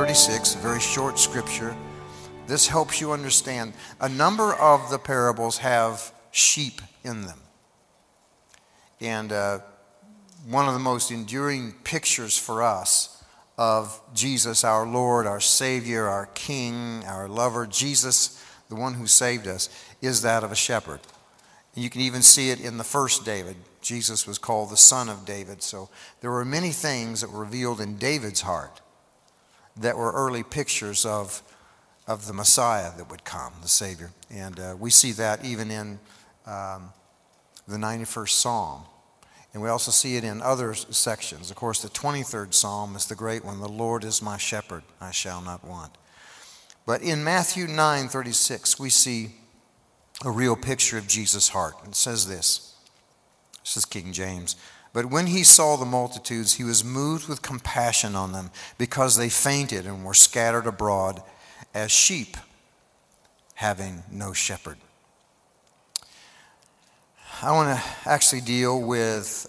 36, a very short scripture. This helps you understand. A number of the parables have sheep in them. And uh, one of the most enduring pictures for us of Jesus, our Lord, our Savior, our King, our lover, Jesus, the one who saved us, is that of a shepherd. You can even see it in the first David. Jesus was called the son of David. So there were many things that were revealed in David's heart that were early pictures of, of the Messiah that would come, the Savior. And uh, we see that even in um, the 91st Psalm. And we also see it in other sections. Of course, the 23rd Psalm is the great one The Lord is my shepherd, I shall not want. But in Matthew 9 36, we see a real picture of Jesus' heart. It says this this is King James. But when he saw the multitudes, he was moved with compassion on them because they fainted and were scattered abroad as sheep having no shepherd. I want to actually deal with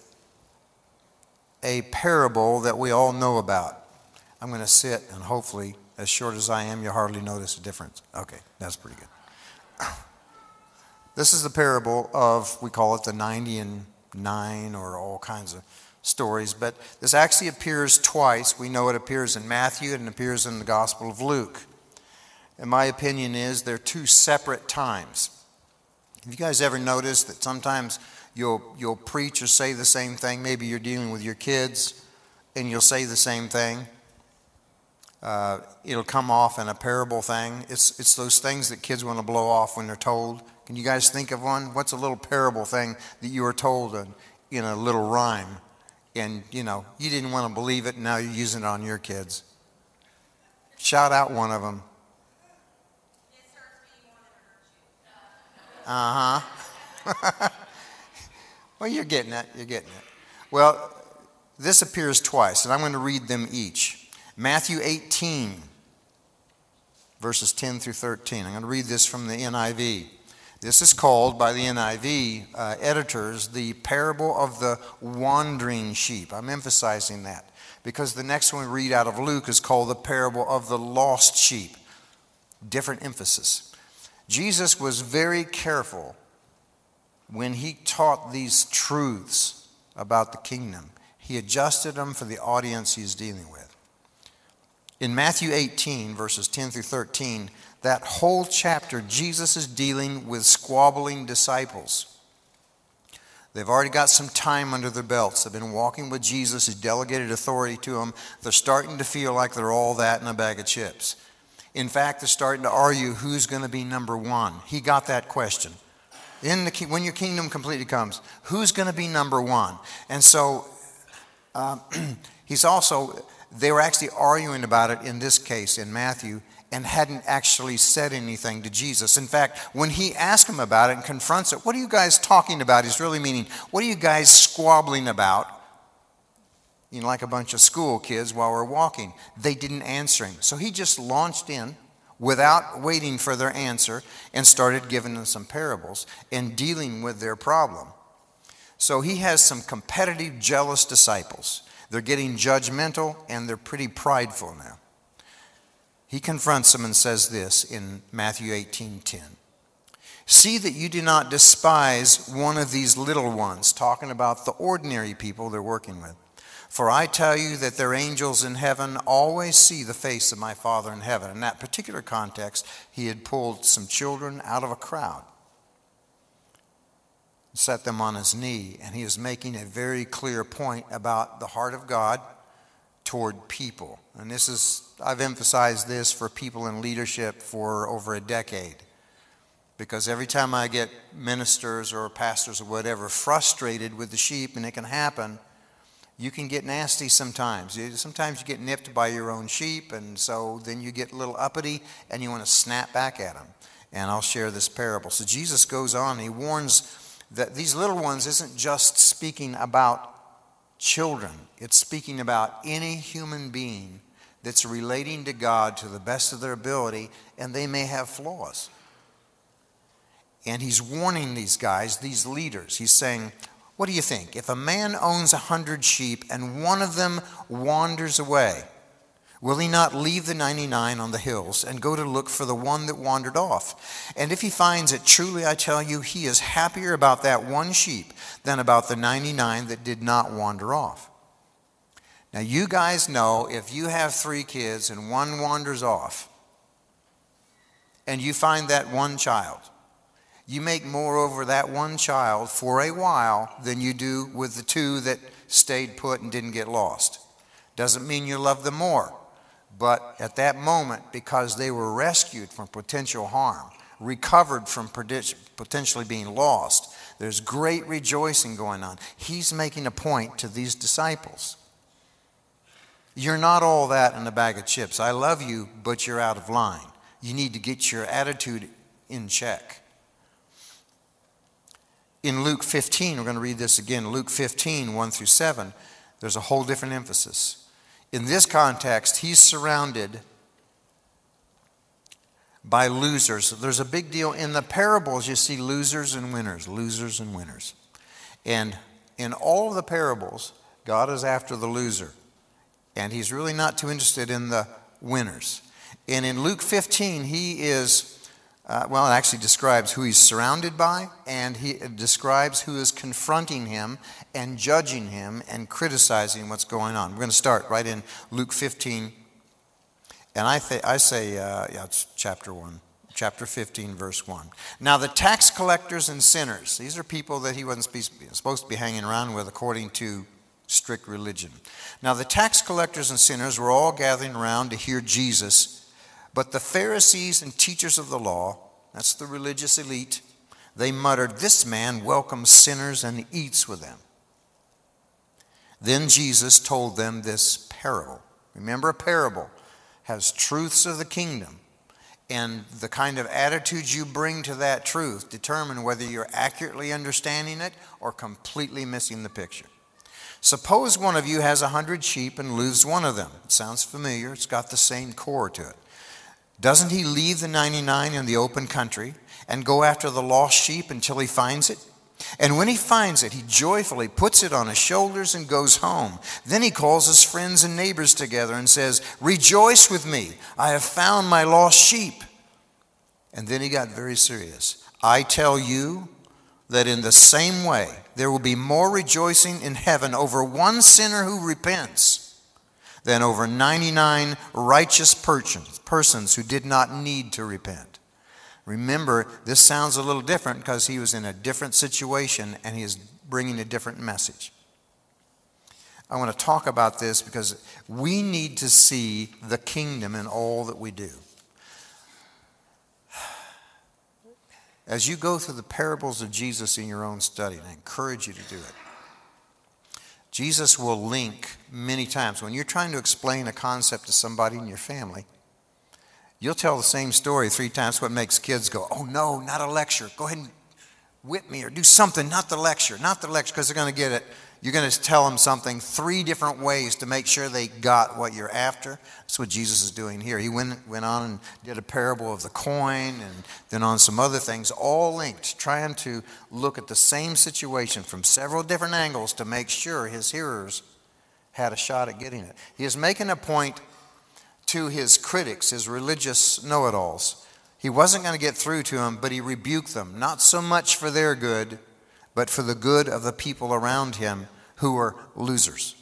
a parable that we all know about. I'm going to sit and hopefully, as short as I am, you hardly notice a difference. Okay, that's pretty good. This is the parable of, we call it the 90 and 9 or all kinds of stories, but this actually appears twice. We know it appears in Matthew and it appears in the Gospel of Luke. And my opinion is they're two separate times. Have you guys ever noticed that sometimes you'll, you'll preach or say the same thing? Maybe you're dealing with your kids and you'll say the same thing. Uh, it'll come off in a parable thing. It's, it's those things that kids want to blow off when they're told. Can you guys think of one? What's a little parable thing that you were told in, in a little rhyme? And, you know, you didn't want to believe it, and now you're using it on your kids. Shout out one of them. Uh huh. well, you're getting it. You're getting it. Well, this appears twice, and I'm going to read them each. Matthew 18, verses 10 through 13. I'm going to read this from the NIV. This is called by the NIV uh, editors the parable of the wandering sheep. I'm emphasizing that because the next one we read out of Luke is called the parable of the lost sheep. Different emphasis. Jesus was very careful when he taught these truths about the kingdom. He adjusted them for the audience he's dealing with. In Matthew 18, verses 10 through 13, that whole chapter, Jesus is dealing with squabbling disciples. They've already got some time under their belts. They've been walking with Jesus. He's delegated authority to them. They're starting to feel like they're all that in a bag of chips. In fact, they're starting to argue who's going to be number one. He got that question. In the, when your kingdom completely comes, who's going to be number one? And so uh, he's also, they were actually arguing about it in this case in Matthew and hadn't actually said anything to Jesus. In fact, when he asks him about it and confronts it, what are you guys talking about? He's really meaning, what are you guys squabbling about? You know, like a bunch of school kids while we're walking. They didn't answer him. So he just launched in without waiting for their answer and started giving them some parables and dealing with their problem. So he has some competitive, jealous disciples. They're getting judgmental and they're pretty prideful now he confronts them and says this in Matthew 18:10. See that you do not despise one of these little ones, talking about the ordinary people they're working with. For I tell you that their angels in heaven always see the face of my Father in heaven. In that particular context, he had pulled some children out of a crowd, set them on his knee, and he is making a very clear point about the heart of God toward people. And this is, I've emphasized this for people in leadership for over a decade. Because every time I get ministers or pastors or whatever frustrated with the sheep, and it can happen, you can get nasty sometimes. Sometimes you get nipped by your own sheep, and so then you get a little uppity and you want to snap back at them. And I'll share this parable. So Jesus goes on, he warns that these little ones isn't just speaking about children. It's speaking about any human being that's relating to God to the best of their ability, and they may have flaws. And he's warning these guys, these leaders. He's saying, What do you think? If a man owns a hundred sheep and one of them wanders away, Will he not leave the 99 on the hills and go to look for the one that wandered off? And if he finds it, truly I tell you, he is happier about that one sheep than about the 99 that did not wander off. Now, you guys know if you have three kids and one wanders off, and you find that one child, you make more over that one child for a while than you do with the two that stayed put and didn't get lost. Doesn't mean you love them more. But at that moment, because they were rescued from potential harm, recovered from potentially being lost, there's great rejoicing going on. He's making a point to these disciples. You're not all that in a bag of chips. I love you, but you're out of line. You need to get your attitude in check. In Luke 15, we're going to read this again. Luke 15, 1 through 7, there's a whole different emphasis in this context, he's surrounded by losers. There's a big deal. In the parables, you see losers and winners, losers and winners. And in all of the parables, God is after the loser. And he's really not too interested in the winners. And in Luke 15, he is uh, well, it actually describes who he's surrounded by, and he describes who is confronting him and judging him and criticizing what's going on. We're going to start right in Luke 15. And I, th- I say, uh, yeah, it's chapter 1, chapter 15, verse 1. Now, the tax collectors and sinners, these are people that he wasn't supposed to be hanging around with according to strict religion. Now, the tax collectors and sinners were all gathering around to hear Jesus but the Pharisees and teachers of the law, that's the religious elite, they muttered, This man welcomes sinners and eats with them. Then Jesus told them this parable. Remember, a parable has truths of the kingdom, and the kind of attitudes you bring to that truth determine whether you're accurately understanding it or completely missing the picture. Suppose one of you has a hundred sheep and loses one of them. It sounds familiar, it's got the same core to it. Doesn't he leave the 99 in the open country and go after the lost sheep until he finds it? And when he finds it, he joyfully puts it on his shoulders and goes home. Then he calls his friends and neighbors together and says, Rejoice with me, I have found my lost sheep. And then he got very serious. I tell you that in the same way, there will be more rejoicing in heaven over one sinner who repents than over 99 righteous persons who did not need to repent. Remember, this sounds a little different because he was in a different situation and he is bringing a different message. I want to talk about this because we need to see the kingdom in all that we do. As you go through the parables of Jesus in your own study, and I encourage you to do it, Jesus will link many times. When you're trying to explain a concept to somebody in your family, you'll tell the same story three times. What makes kids go, oh no, not a lecture. Go ahead and whip me or do something, not the lecture, not the lecture, because they're going to get it you're going to tell them something three different ways to make sure they got what you're after. That's what Jesus is doing here. He went, went on and did a parable of the coin and then on some other things, all linked, trying to look at the same situation from several different angles to make sure his hearers had a shot at getting it. He is making a point to his critics, his religious know it alls. He wasn't going to get through to them, but he rebuked them, not so much for their good but for the good of the people around him who were losers.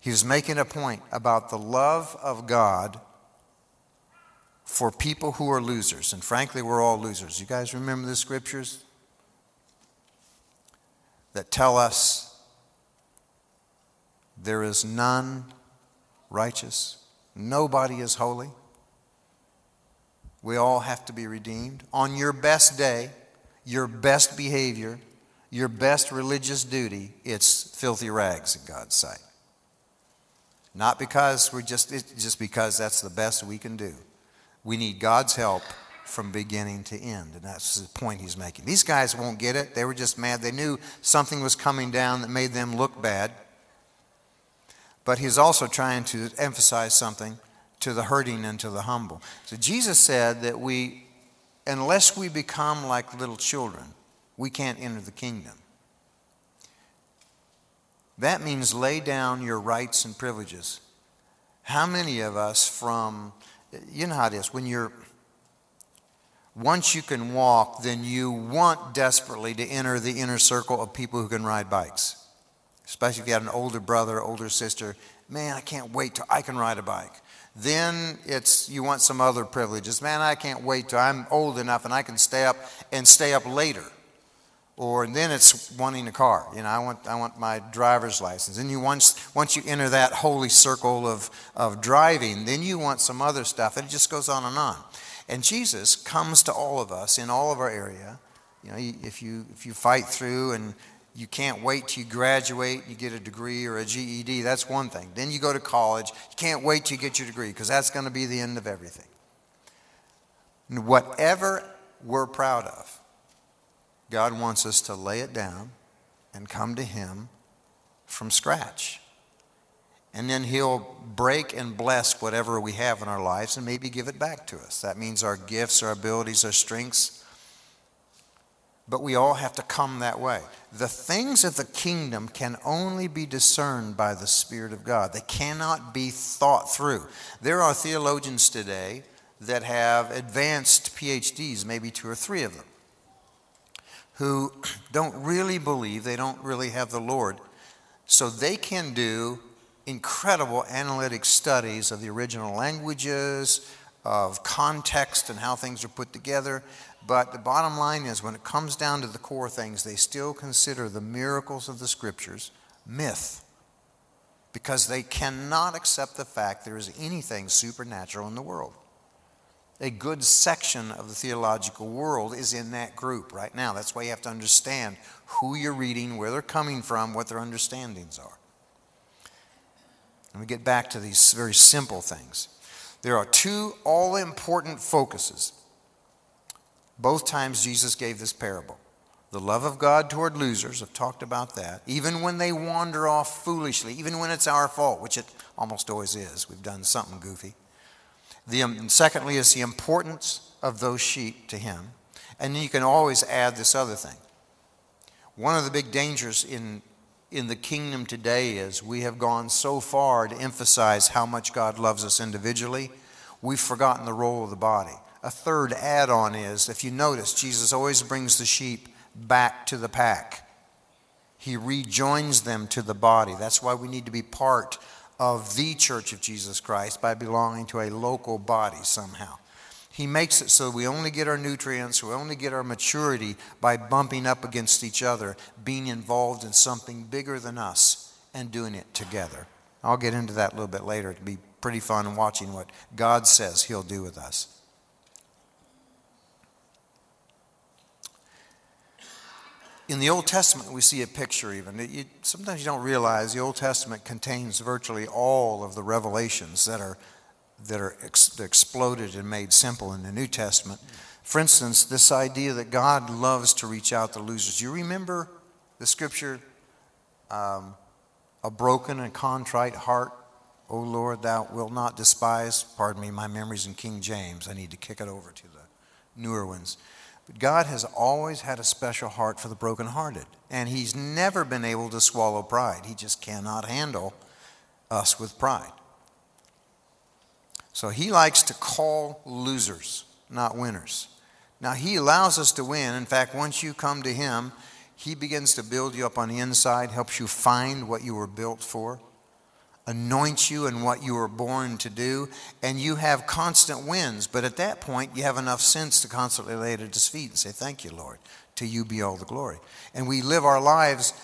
He was making a point about the love of God for people who are losers. And frankly, we're all losers. You guys remember the scriptures that tell us there is none righteous, nobody is holy. We all have to be redeemed. On your best day, your best behavior, your best religious duty, it's filthy rags in God's sight. Not because we're just, just because that's the best we can do. We need God's help from beginning to end. And that's the point he's making. These guys won't get it. They were just mad. They knew something was coming down that made them look bad. But he's also trying to emphasize something to the hurting and to the humble. So Jesus said that we unless we become like little children, we can't enter the kingdom. That means lay down your rights and privileges. How many of us from, you know how it is, when you're, once you can walk, then you want desperately to enter the inner circle of people who can ride bikes. Especially if you had an older brother, older sister. Man, I can't wait till I can ride a bike. Then it's you want some other privileges. Man, I can't wait till I'm old enough and I can stay up and stay up later. Or then it's wanting a car. You know, I want I want my driver's license. And you once once you enter that holy circle of, of driving, then you want some other stuff. And it just goes on and on. And Jesus comes to all of us in all of our area. You know, if you if you fight through and you can't wait till you graduate, you get a degree or a GED, that's one thing. Then you go to college, you can't wait till you get your degree because that's going to be the end of everything. And whatever we're proud of, God wants us to lay it down and come to Him from scratch. And then He'll break and bless whatever we have in our lives and maybe give it back to us. That means our gifts, our abilities, our strengths. But we all have to come that way. The things of the kingdom can only be discerned by the Spirit of God, they cannot be thought through. There are theologians today that have advanced PhDs, maybe two or three of them who don't really believe, they don't really have the Lord. So they can do incredible analytic studies of the original languages, of context and how things are put together. But the bottom line is, when it comes down to the core things, they still consider the miracles of the scriptures myth because they cannot accept the fact there is anything supernatural in the world a good section of the theological world is in that group right now. That's why you have to understand who you're reading, where they're coming from, what their understandings are. And we get back to these very simple things. There are two all important focuses. Both times Jesus gave this parable. The love of God toward losers, I've talked about that. Even when they wander off foolishly, even when it's our fault, which it almost always is, we've done something goofy. The, um, secondly, is the importance of those sheep to him. And you can always add this other thing. One of the big dangers in, in the kingdom today is we have gone so far to emphasize how much God loves us individually, we've forgotten the role of the body. A third add on is if you notice, Jesus always brings the sheep back to the pack. He rejoins them to the body. That's why we need to be part of the Church of Jesus Christ by belonging to a local body somehow. He makes it so we only get our nutrients, we only get our maturity by bumping up against each other, being involved in something bigger than us, and doing it together. I'll get into that a little bit later. It'll be pretty fun watching what God says He'll do with us. In the Old Testament, we see a picture even. You, sometimes you don't realize the Old Testament contains virtually all of the revelations that are, that are ex, exploded and made simple in the New Testament. For instance, this idea that God loves to reach out to losers. You remember the scripture, um, a broken and contrite heart, O Lord, thou wilt not despise. Pardon me, my memory's in King James. I need to kick it over to the newer ones. But God has always had a special heart for the brokenhearted. And He's never been able to swallow pride. He just cannot handle us with pride. So He likes to call losers, not winners. Now, He allows us to win. In fact, once you come to Him, He begins to build you up on the inside, helps you find what you were built for anoints you in what you were born to do, and you have constant wins. But at that point, you have enough sense to constantly lay it at His feet and say, Thank you, Lord. To you be all the glory. And we live our lives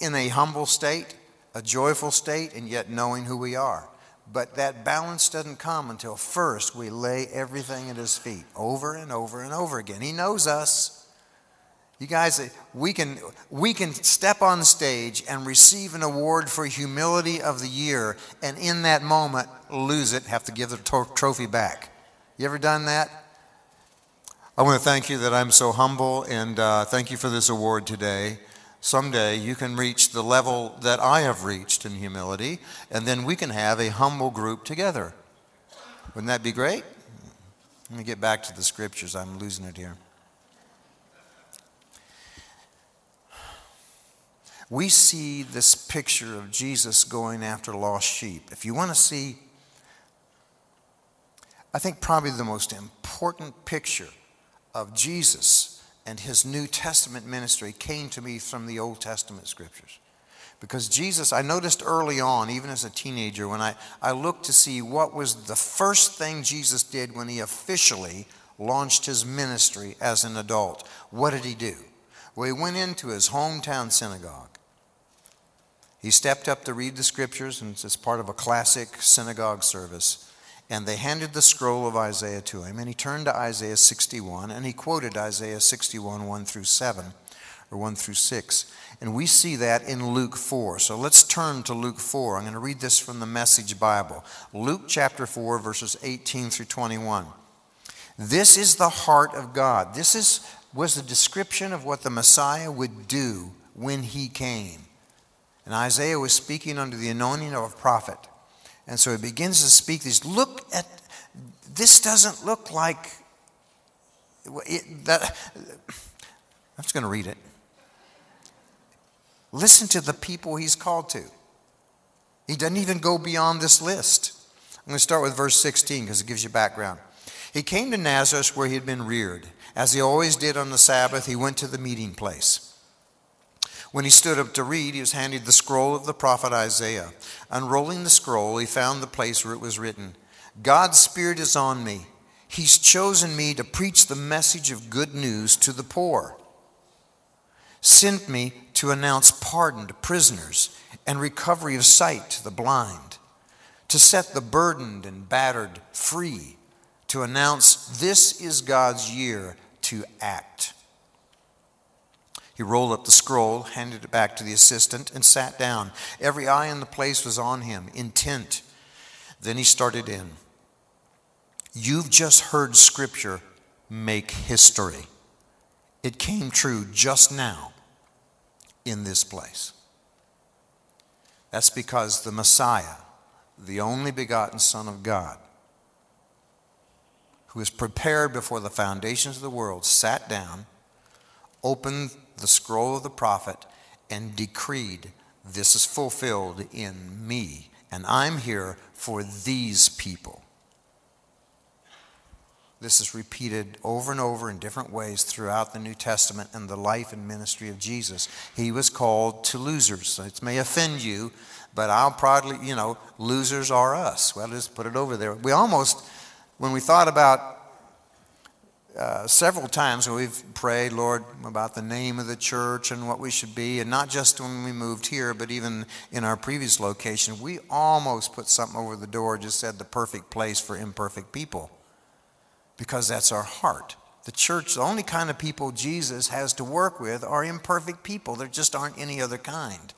in a humble state, a joyful state, and yet knowing who we are. But that balance doesn't come until first we lay everything at His feet over and over and over again. He knows us. You guys, we can, we can step on stage and receive an award for humility of the year, and in that moment, lose it, have to give the trophy back. You ever done that? I want to thank you that I'm so humble, and uh, thank you for this award today. Someday you can reach the level that I have reached in humility, and then we can have a humble group together. Wouldn't that be great? Let me get back to the scriptures. I'm losing it here. We see this picture of Jesus going after lost sheep. If you want to see I think probably the most important picture of Jesus and his New Testament ministry came to me from the Old Testament scriptures. Because Jesus, I noticed early on, even as a teenager, when I, I looked to see what was the first thing Jesus did when he officially launched his ministry as an adult. What did he do? Well, he went into his hometown synagogue. He stepped up to read the scriptures, and it's part of a classic synagogue service. And they handed the scroll of Isaiah to him, and he turned to Isaiah 61, and he quoted Isaiah 61, 1 through 7, or 1 through 6. And we see that in Luke 4. So let's turn to Luke 4. I'm going to read this from the Message Bible. Luke chapter 4, verses 18 through 21. This is the heart of God. This is, was the description of what the Messiah would do when he came. And Isaiah was speaking under the anointing of a prophet. And so he begins to speak these. Look at this, doesn't look like it, that. I'm just going to read it. Listen to the people he's called to. He doesn't even go beyond this list. I'm going to start with verse 16 because it gives you background. He came to Nazareth where he had been reared. As he always did on the Sabbath, he went to the meeting place. When he stood up to read, he was handed the scroll of the prophet Isaiah. Unrolling the scroll, he found the place where it was written God's Spirit is on me. He's chosen me to preach the message of good news to the poor, sent me to announce pardon to prisoners and recovery of sight to the blind, to set the burdened and battered free to announce this is God's year to act. He rolled up the scroll, handed it back to the assistant, and sat down. Every eye in the place was on him, intent. Then he started in. You've just heard Scripture make history. It came true just now in this place. That's because the Messiah, the only begotten Son of God, who was prepared before the foundations of the world, sat down, opened the scroll of the prophet, and decreed, This is fulfilled in me, and I'm here for these people. This is repeated over and over in different ways throughout the New Testament and the life and ministry of Jesus. He was called to losers. It may offend you, but I'll probably, you know, losers are us. Well, just put it over there. We almost when we thought about uh, several times we've prayed, Lord, about the name of the church and what we should be, and not just when we moved here, but even in our previous location, we almost put something over the door, just said the perfect place for imperfect people, because that's our heart. The church, the only kind of people Jesus has to work with are imperfect people. There just aren't any other kind.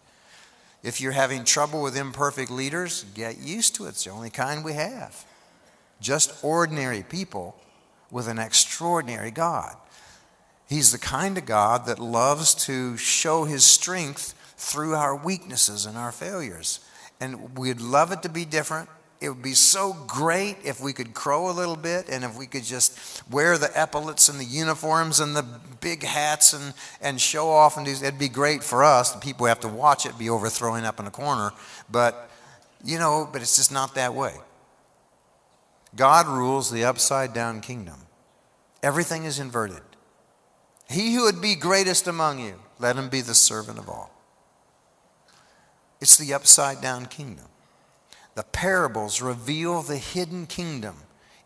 If you're having trouble with imperfect leaders, get used to it. It's the only kind we have just ordinary people with an extraordinary God. He's the kind of God that loves to show his strength through our weaknesses and our failures. And we'd love it to be different. It would be so great if we could crow a little bit and if we could just wear the epaulets and the uniforms and the big hats and, and show off and do it'd be great for us. The people who have to watch it be overthrowing up in a corner. But you know, but it's just not that way. God rules the upside down kingdom. Everything is inverted. He who would be greatest among you, let him be the servant of all. It's the upside down kingdom. The parables reveal the hidden kingdom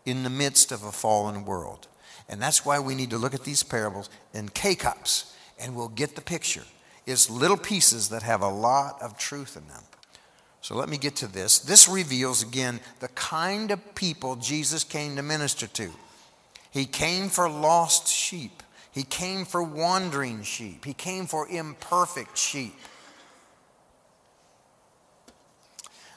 in the midst of a fallen world. And that's why we need to look at these parables in K cups and we'll get the picture. It's little pieces that have a lot of truth in them. So let me get to this. This reveals again the kind of people Jesus came to minister to. He came for lost sheep, He came for wandering sheep, He came for imperfect sheep.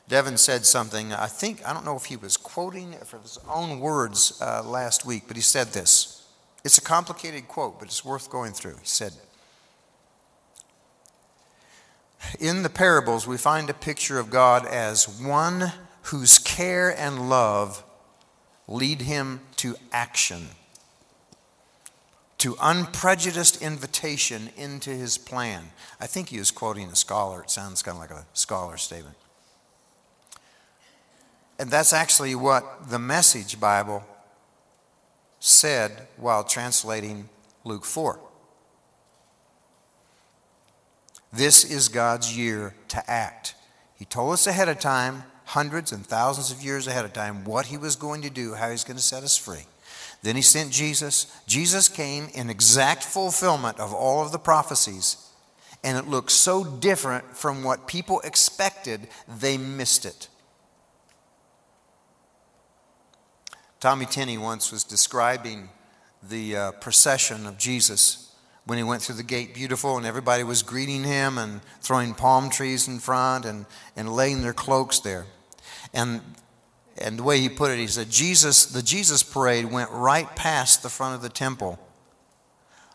Devin said something, I think, I don't know if he was quoting from his own words uh, last week, but he said this. It's a complicated quote, but it's worth going through. He said, in the parables, we find a picture of God as one whose care and love lead him to action, to unprejudiced invitation into his plan. I think he was quoting a scholar. It sounds kind of like a scholar statement. And that's actually what the Message Bible said while translating Luke 4. This is God's year to act. He told us ahead of time, hundreds and thousands of years ahead of time, what He was going to do, how He's going to set us free. Then He sent Jesus. Jesus came in exact fulfillment of all of the prophecies, and it looked so different from what people expected, they missed it. Tommy Tenney once was describing the uh, procession of Jesus when he went through the gate beautiful and everybody was greeting him and throwing palm trees in front and, and laying their cloaks there. And, and the way he put it, he said, Jesus, the Jesus parade went right past the front of the temple.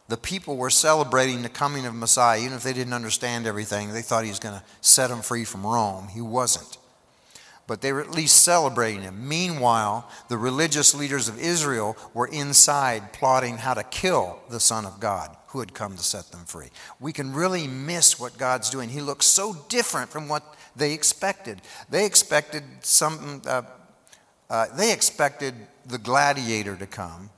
The people were celebrating the coming of Messiah, even if they didn't understand everything. They thought he was going to set them free from Rome. He wasn't but they were at least celebrating him. Meanwhile, the religious leaders of Israel were inside plotting how to kill the Son of God who had come to set them free. We can really miss what God's doing. He looks so different from what they expected. They expected some, uh, uh, they expected the gladiator to come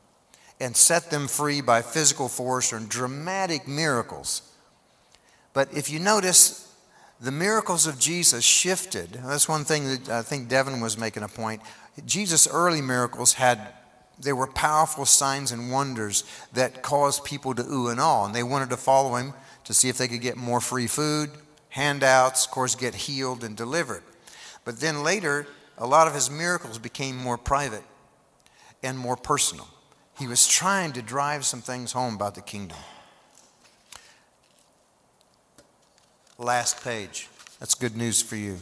and set them free by physical force or dramatic miracles. But if you notice, the miracles of Jesus shifted. That's one thing that I think Devin was making a point. Jesus' early miracles had, they were powerful signs and wonders that caused people to ooh and ah, and they wanted to follow him to see if they could get more free food, handouts, of course, get healed and delivered. But then later, a lot of his miracles became more private and more personal. He was trying to drive some things home about the kingdom. Last page. That's good news for you.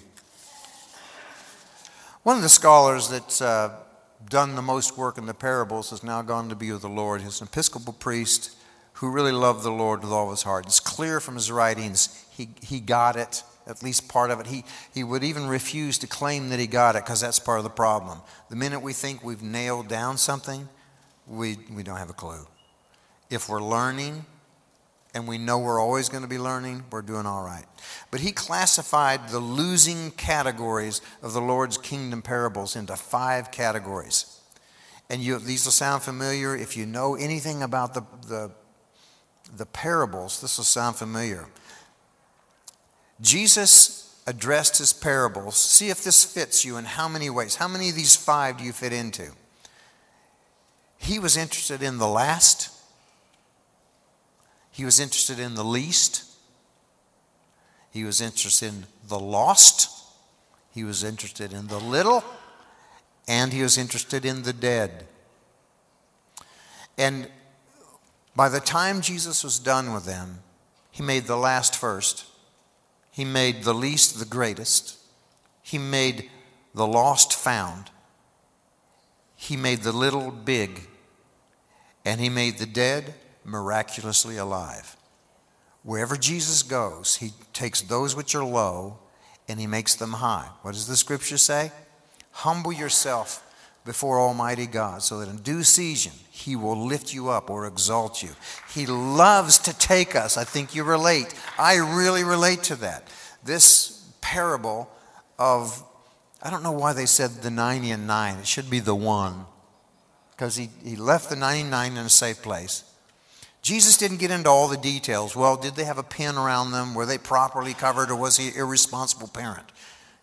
One of the scholars that's uh, done the most work in the parables has now gone to be with the Lord. He's an Episcopal priest who really loved the Lord with all his heart. It's clear from his writings he, he got it, at least part of it. He, he would even refuse to claim that he got it because that's part of the problem. The minute we think we've nailed down something, we, we don't have a clue. If we're learning, and we know we're always going to be learning, we're doing all right. But he classified the losing categories of the Lord's kingdom parables into five categories. And you, these will sound familiar. If you know anything about the, the, the parables, this will sound familiar. Jesus addressed his parables. See if this fits you in how many ways. How many of these five do you fit into? He was interested in the last he was interested in the least. He was interested in the lost. He was interested in the little. And he was interested in the dead. And by the time Jesus was done with them, he made the last first. He made the least the greatest. He made the lost found. He made the little big. And he made the dead miraculously alive. Wherever Jesus goes, he takes those which are low and he makes them high. What does the scripture say? Humble yourself before Almighty God so that in due season he will lift you up or exalt you. He loves to take us. I think you relate. I really relate to that. This parable of, I don't know why they said the 90 and 9. It should be the one. Because he, he left the 99 in a safe place Jesus didn't get into all the details. Well, did they have a pin around them? Were they properly covered, or was he an irresponsible parent?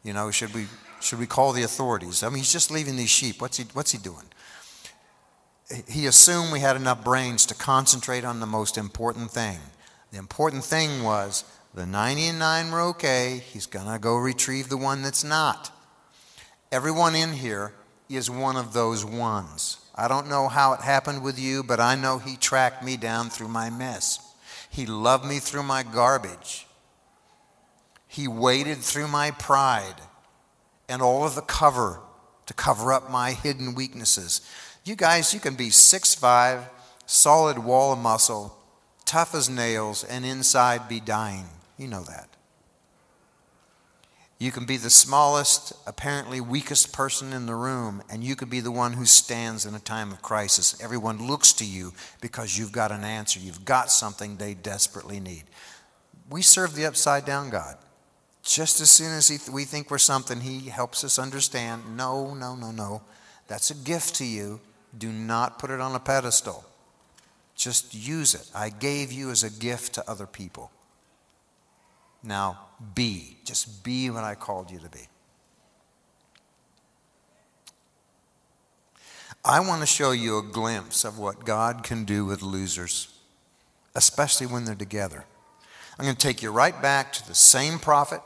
You know, should we should we call the authorities? I mean, he's just leaving these sheep. What's he What's he doing? He assumed we had enough brains to concentrate on the most important thing. The important thing was the 99 were okay. He's going to go retrieve the one that's not. Everyone in here is one of those ones. I don't know how it happened with you, but I know He tracked me down through my mess. He loved me through my garbage. He waded through my pride and all of the cover to cover up my hidden weaknesses. You guys, you can be 6'5, solid wall of muscle, tough as nails, and inside be dying. You know that. You can be the smallest, apparently weakest person in the room, and you could be the one who stands in a time of crisis. Everyone looks to you because you've got an answer. You've got something they desperately need. We serve the upside down God. Just as soon as he, we think we're something, he helps us understand no, no, no, no. That's a gift to you. Do not put it on a pedestal. Just use it. I gave you as a gift to other people. Now, be. Just be what I called you to be. I want to show you a glimpse of what God can do with losers, especially when they're together. I'm going to take you right back to the same prophet.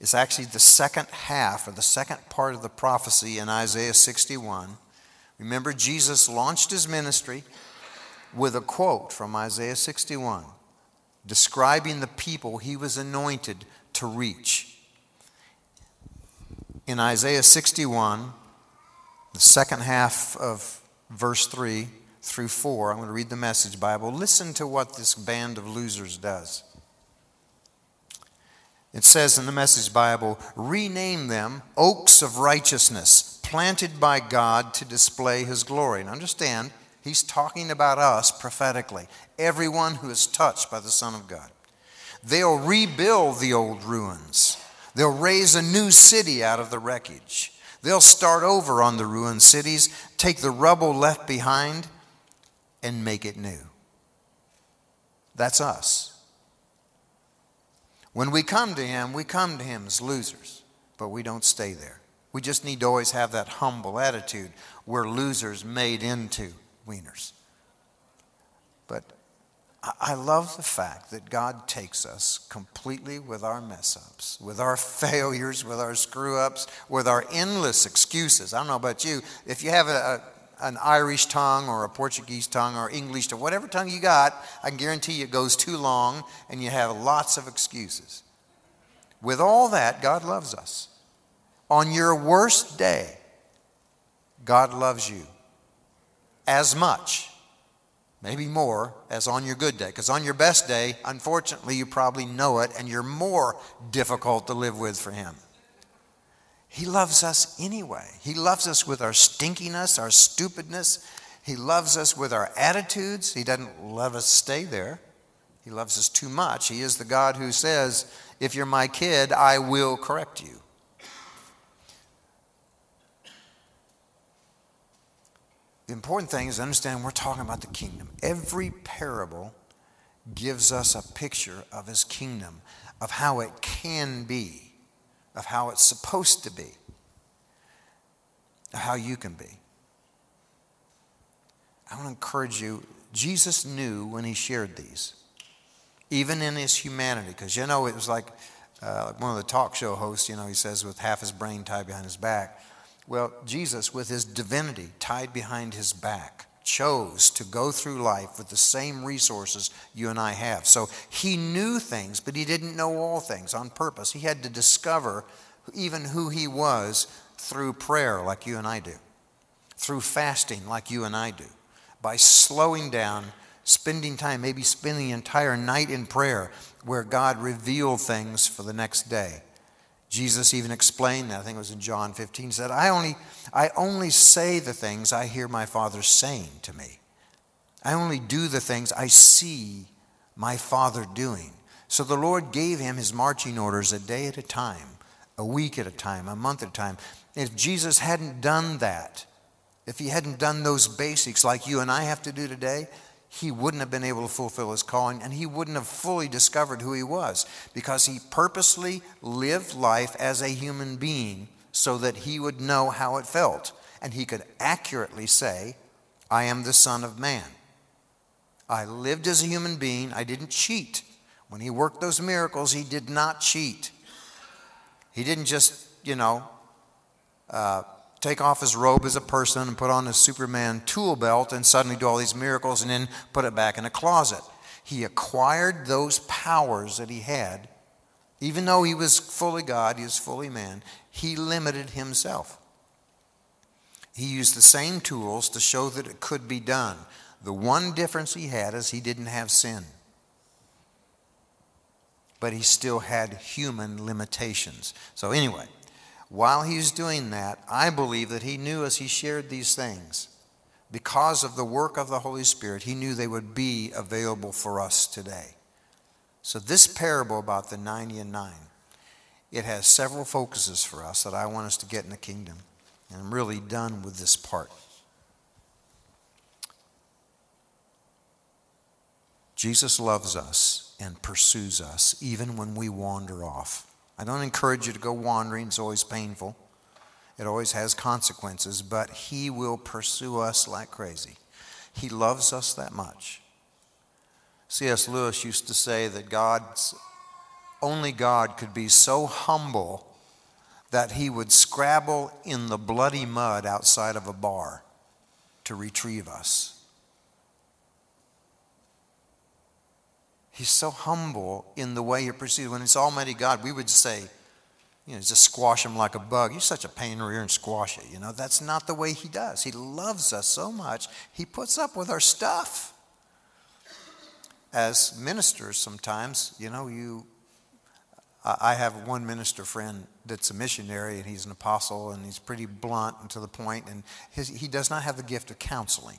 It's actually the second half or the second part of the prophecy in Isaiah 61. Remember, Jesus launched his ministry with a quote from Isaiah 61 describing the people he was anointed to reach. In Isaiah 61, the second half of verse 3 through 4, I'm going to read the message Bible. Listen to what this band of losers does. It says in the message Bible, rename them oaks of righteousness, planted by God to display his glory. And understand, he's talking about us prophetically, everyone who is touched by the Son of God. They'll rebuild the old ruins, they'll raise a new city out of the wreckage. They'll start over on the ruined cities, take the rubble left behind, and make it new. That's us. When we come to Him, we come to Him as losers, but we don't stay there. We just need to always have that humble attitude. We're losers made into wieners. But I love the fact that God takes us completely with our mess ups, with our failures, with our screw ups, with our endless excuses. I don't know about you. If you have a, a, an Irish tongue or a Portuguese tongue or English or whatever tongue you got, I can guarantee you it goes too long and you have lots of excuses. With all that, God loves us. On your worst day, God loves you as much maybe more, as on your good day. Because on your best day, unfortunately, you probably know it and you're more difficult to live with for Him. He loves us anyway. He loves us with our stinkiness, our stupidness. He loves us with our attitudes. He doesn't let us stay there. He loves us too much. He is the God who says, If you're my kid, I will correct you. The important thing is to understand we're talking about the kingdom. Every parable gives us a picture of his kingdom, of how it can be, of how it's supposed to be, of how you can be. I want to encourage you. Jesus knew when he shared these, even in his humanity, because you know, it was like uh, one of the talk show hosts, you know, he says, with half his brain tied behind his back. Well, Jesus, with his divinity tied behind his back, chose to go through life with the same resources you and I have. So he knew things, but he didn't know all things on purpose. He had to discover even who he was through prayer, like you and I do, through fasting, like you and I do, by slowing down, spending time, maybe spending the entire night in prayer, where God revealed things for the next day. Jesus even explained that. I think it was in John 15. He said, I only, I only say the things I hear my Father saying to me. I only do the things I see my Father doing. So the Lord gave him his marching orders a day at a time, a week at a time, a month at a time. If Jesus hadn't done that, if he hadn't done those basics like you and I have to do today, he wouldn't have been able to fulfill his calling and he wouldn't have fully discovered who he was because he purposely lived life as a human being so that he would know how it felt and he could accurately say, I am the Son of Man. I lived as a human being, I didn't cheat. When he worked those miracles, he did not cheat. He didn't just, you know, uh, take off his robe as a person and put on his Superman tool belt and suddenly do all these miracles and then put it back in a closet. He acquired those powers that he had. Even though he was fully God, he was fully man, he limited himself. He used the same tools to show that it could be done. The one difference he had is he didn't have sin. But he still had human limitations. So, anyway, while he's doing that, I believe that he knew as he shared these things, because of the work of the Holy Spirit, he knew they would be available for us today. So, this parable about the 90 and 9, it has several focuses for us that I want us to get in the kingdom. And I'm really done with this part. Jesus loves us and pursues us even when we wander off. I don't encourage you to go wandering, it's always painful. It always has consequences, but He will pursue us like crazy. He loves us that much. C.S. Lewis used to say that God's only God could be so humble that he would scrabble in the bloody mud outside of a bar to retrieve us. He's so humble in the way he proceeds. When it's Almighty God, we would say, you know, just squash him like a bug. You're such a pain in the rear and squash it. You know, that's not the way he does. He loves us so much, he puts up with our stuff. As ministers, sometimes, you know, you. I have one minister friend that's a missionary and he's an apostle and he's pretty blunt and to the point, and his, he does not have the gift of counseling.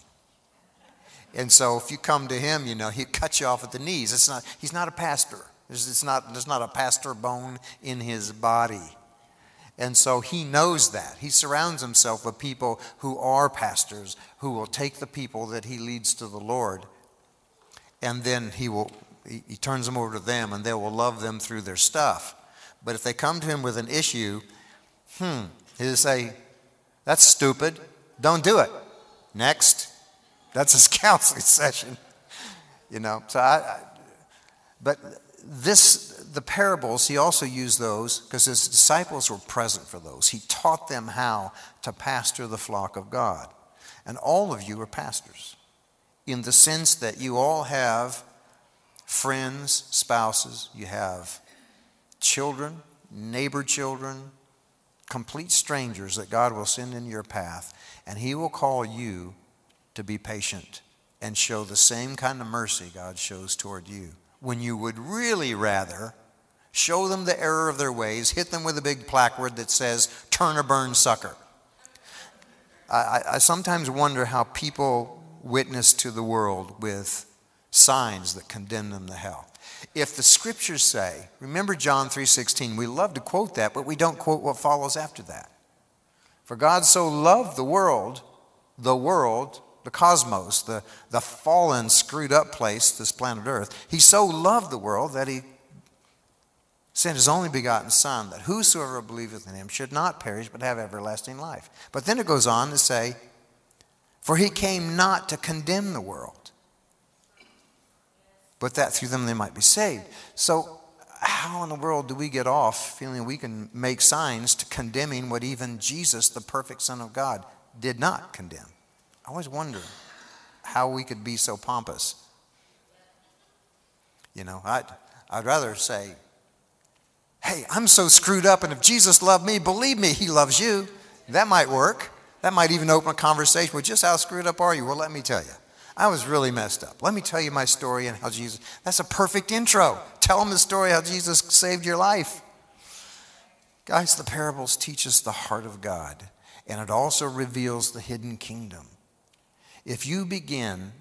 And so if you come to him, you know, he cuts you off at the knees. It's not, he's not a pastor. There's, it's not, there's not a pastor bone in his body. And so he knows that. He surrounds himself with people who are pastors, who will take the people that he leads to the Lord, and then he will he, he turns them over to them, and they will love them through their stuff. But if they come to him with an issue, hmm, he'll say, "That's stupid. Don't do it." Next, that's his counseling session. You know. So I, I but this, the parables, he also used those because his disciples were present for those. He taught them how to pastor the flock of God. And all of you are pastors in the sense that you all have friends, spouses, you have children, neighbor children, complete strangers that God will send in your path, and He will call you to be patient and show the same kind of mercy God shows toward you when you would really rather show them the error of their ways, hit them with a big placard that says, turn or burn sucker. I, I sometimes wonder how people witness to the world with signs that condemn them to hell. If the scriptures say, remember John 3:16, we love to quote that, but we don't quote what follows after that. For God so loved the world, the world, the cosmos, the, the fallen, screwed up place, this planet Earth. He so loved the world that he sent his only begotten Son, that whosoever believeth in him should not perish, but have everlasting life. But then it goes on to say, For he came not to condemn the world, but that through them they might be saved. So, how in the world do we get off feeling we can make signs to condemning what even Jesus, the perfect Son of God, did not condemn? I always wonder how we could be so pompous. You know, I'd, I'd rather say, hey, I'm so screwed up, and if Jesus loved me, believe me, he loves you. That might work. That might even open a conversation with just how screwed up are you? Well, let me tell you. I was really messed up. Let me tell you my story and how Jesus. That's a perfect intro. Tell them the story how Jesus saved your life. Guys, the parables teach us the heart of God, and it also reveals the hidden kingdom. If you begin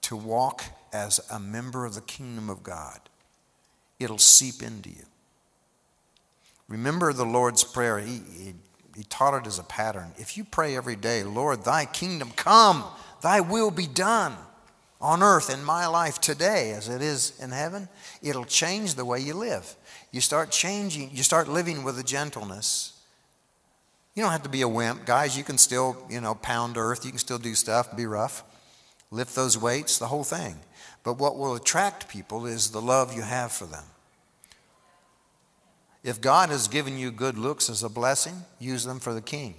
to walk as a member of the kingdom of God, it'll seep into you. Remember the Lord's Prayer. He, he, he, taught it as a pattern. If you pray every day, Lord, thy kingdom come, thy will be done on earth in my life today as it is in heaven, it'll change the way you live. You start changing, you start living with a gentleness you don't have to be a wimp. Guys, you can still, you know, pound earth. You can still do stuff, be rough, lift those weights, the whole thing. But what will attract people is the love you have for them. If God has given you good looks as a blessing, use them for the king.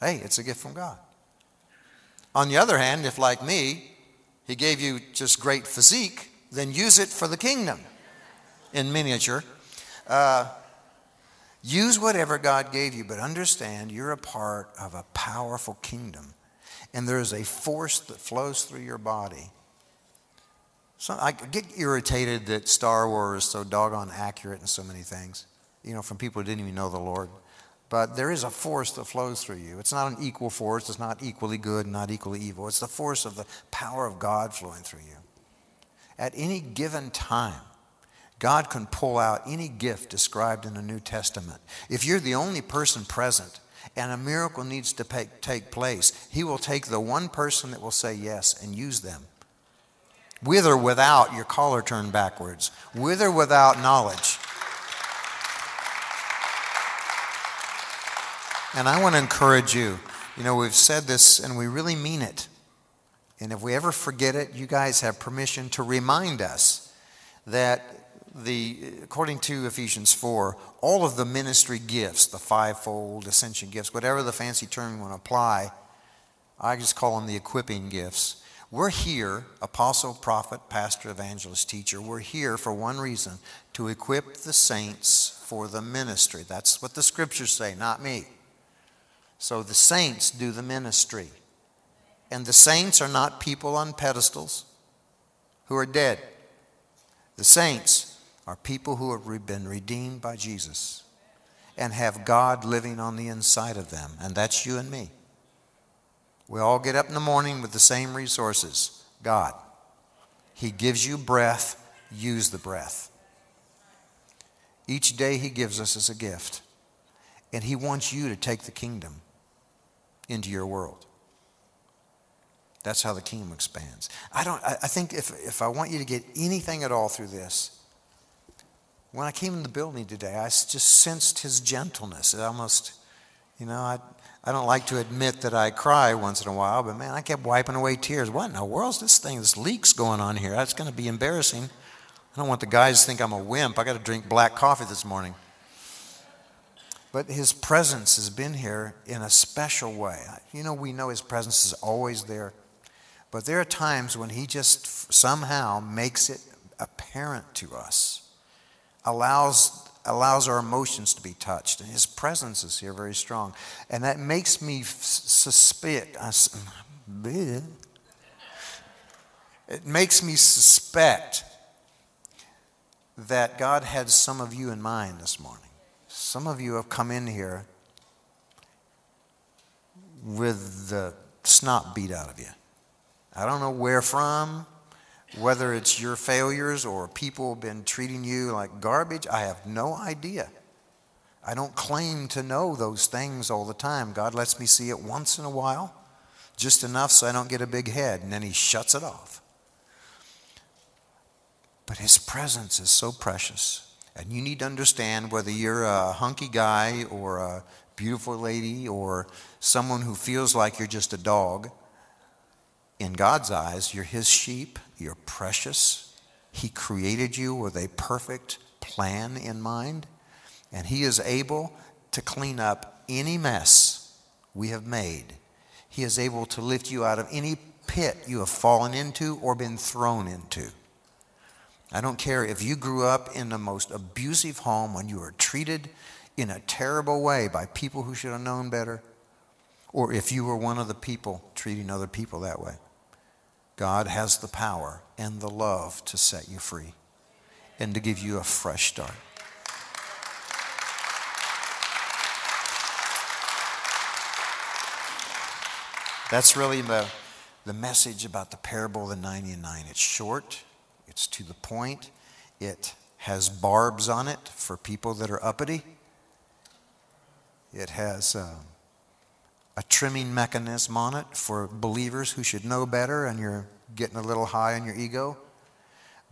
Hey, it's a gift from God. On the other hand, if like me, he gave you just great physique, then use it for the kingdom in miniature. Uh, Use whatever God gave you, but understand you're a part of a powerful kingdom. And there is a force that flows through your body. So I get irritated that Star Wars is so doggone accurate in so many things, you know, from people who didn't even know the Lord. But there is a force that flows through you. It's not an equal force, it's not equally good, not equally evil. It's the force of the power of God flowing through you. At any given time, God can pull out any gift described in the New Testament. If you're the only person present and a miracle needs to take place, He will take the one person that will say yes and use them. With or without your collar turned backwards, with or without knowledge. And I want to encourage you. You know, we've said this and we really mean it. And if we ever forget it, you guys have permission to remind us that the according to Ephesians 4, all of the ministry gifts, the fivefold ascension gifts, whatever the fancy term you want to apply, I just call them the equipping gifts. We're here, apostle, prophet, pastor, evangelist, teacher, we're here for one reason to equip the saints for the ministry. That's what the scriptures say, not me. So the saints do the ministry. And the saints are not people on pedestals who are dead. The saints are people who have been redeemed by Jesus and have God living on the inside of them. And that's you and me. We all get up in the morning with the same resources God. He gives you breath, use the breath. Each day He gives us as a gift. And He wants you to take the kingdom into your world. That's how the kingdom expands. I don't I think if if I want you to get anything at all through this, when I came in the building today, I just sensed his gentleness. It almost, you know, I I don't like to admit that I cry once in a while, but man, I kept wiping away tears. What in the world's this thing? This leak's going on here. That's going to be embarrassing. I don't want the guys to think I'm a wimp. I got to drink black coffee this morning. But his presence has been here in a special way. You know, we know his presence is always there. But there are times when He just somehow makes it apparent to us, allows, allows our emotions to be touched. And His presence is here very strong. And that makes me suspect. It makes me suspect that God had some of you in mind this morning. Some of you have come in here with the snot beat out of you. I don't know where from, whether it's your failures or people been treating you like garbage. I have no idea. I don't claim to know those things all the time. God lets me see it once in a while, just enough so I don't get a big head, and then He shuts it off. But His presence is so precious. And you need to understand whether you're a hunky guy or a beautiful lady or someone who feels like you're just a dog in God's eyes, you're His sheep, you're precious. He created you with a perfect plan in mind, and He is able to clean up any mess we have made. He is able to lift you out of any pit you have fallen into or been thrown into. I don't care if you grew up in the most abusive home when you were treated in a terrible way by people who should have known better, or if you were one of the people treating other people that way. God has the power and the love to set you free and to give you a fresh start. That's really the, the message about the parable of the 99. It's short, it's to the point, it has barbs on it for people that are uppity, it has. Uh, a trimming mechanism on it for believers who should know better and you're getting a little high on your ego.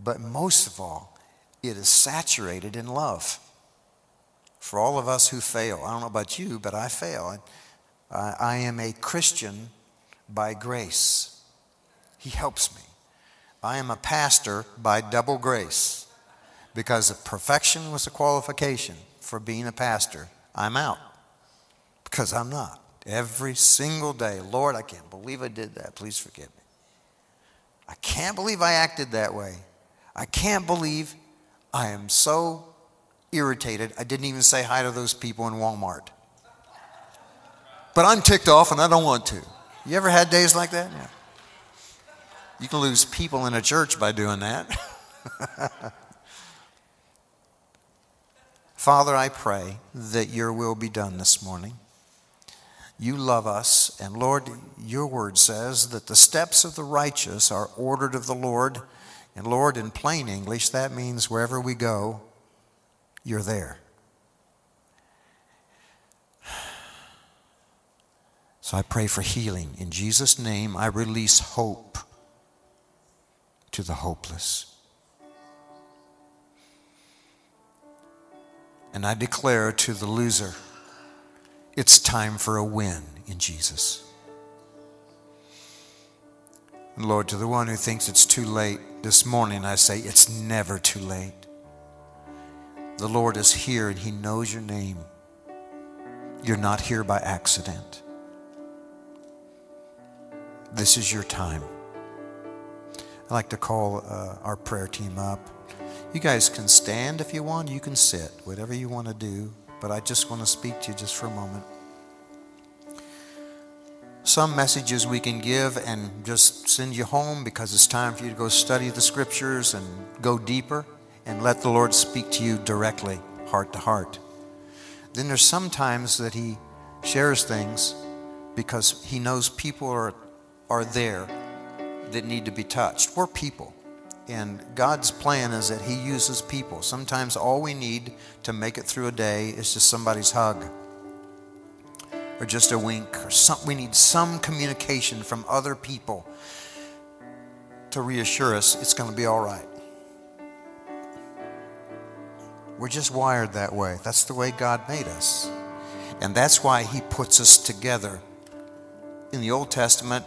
But most of all, it is saturated in love. For all of us who fail, I don't know about you, but I fail. I, I am a Christian by grace. He helps me. I am a pastor by double grace because perfection was a qualification for being a pastor, I'm out because I'm not. Every single day. Lord, I can't believe I did that. Please forgive me. I can't believe I acted that way. I can't believe I am so irritated. I didn't even say hi to those people in Walmart. But I'm ticked off and I don't want to. You ever had days like that? Yeah. You can lose people in a church by doing that. Father, I pray that your will be done this morning. You love us. And Lord, your word says that the steps of the righteous are ordered of the Lord. And Lord, in plain English, that means wherever we go, you're there. So I pray for healing. In Jesus' name, I release hope to the hopeless. And I declare to the loser, it's time for a win in Jesus. And Lord, to the one who thinks it's too late, this morning I say it's never too late. The Lord is here and He knows your name. You're not here by accident. This is your time. I'd like to call uh, our prayer team up. You guys can stand if you want, you can sit, whatever you want to do, but I just want to speak to you just for a moment some messages we can give and just send you home because it's time for you to go study the scriptures and go deeper and let the Lord speak to you directly, heart to heart. Then there's sometimes that He shares things because He knows people are, are there that need to be touched. We're people. And God's plan is that He uses people. Sometimes all we need to make it through a day is just somebody's hug or just a wink or some, we need some communication from other people to reassure us it's going to be all right. We're just wired that way. That's the way God made us. And that's why He puts us together. In the Old Testament,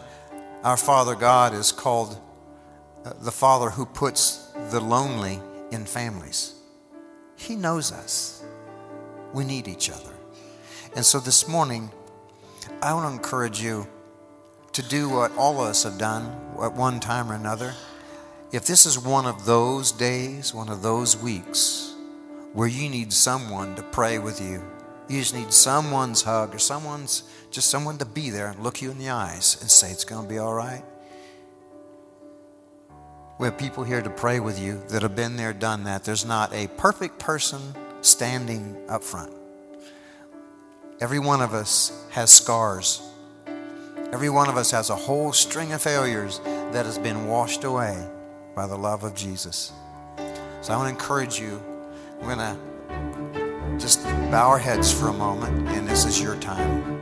our Father God is called the Father who puts the lonely in families. He knows us. We need each other. And so this morning, I want to encourage you to do what all of us have done at one time or another. If this is one of those days, one of those weeks where you need someone to pray with you, you just need someone's hug or someone's just someone to be there and look you in the eyes and say it's going to be all right. We have people here to pray with you that have been there, done that. There's not a perfect person standing up front. Every one of us has scars. Every one of us has a whole string of failures that has been washed away by the love of Jesus. So I want to encourage you. We're going to just bow our heads for a moment, and this is your time.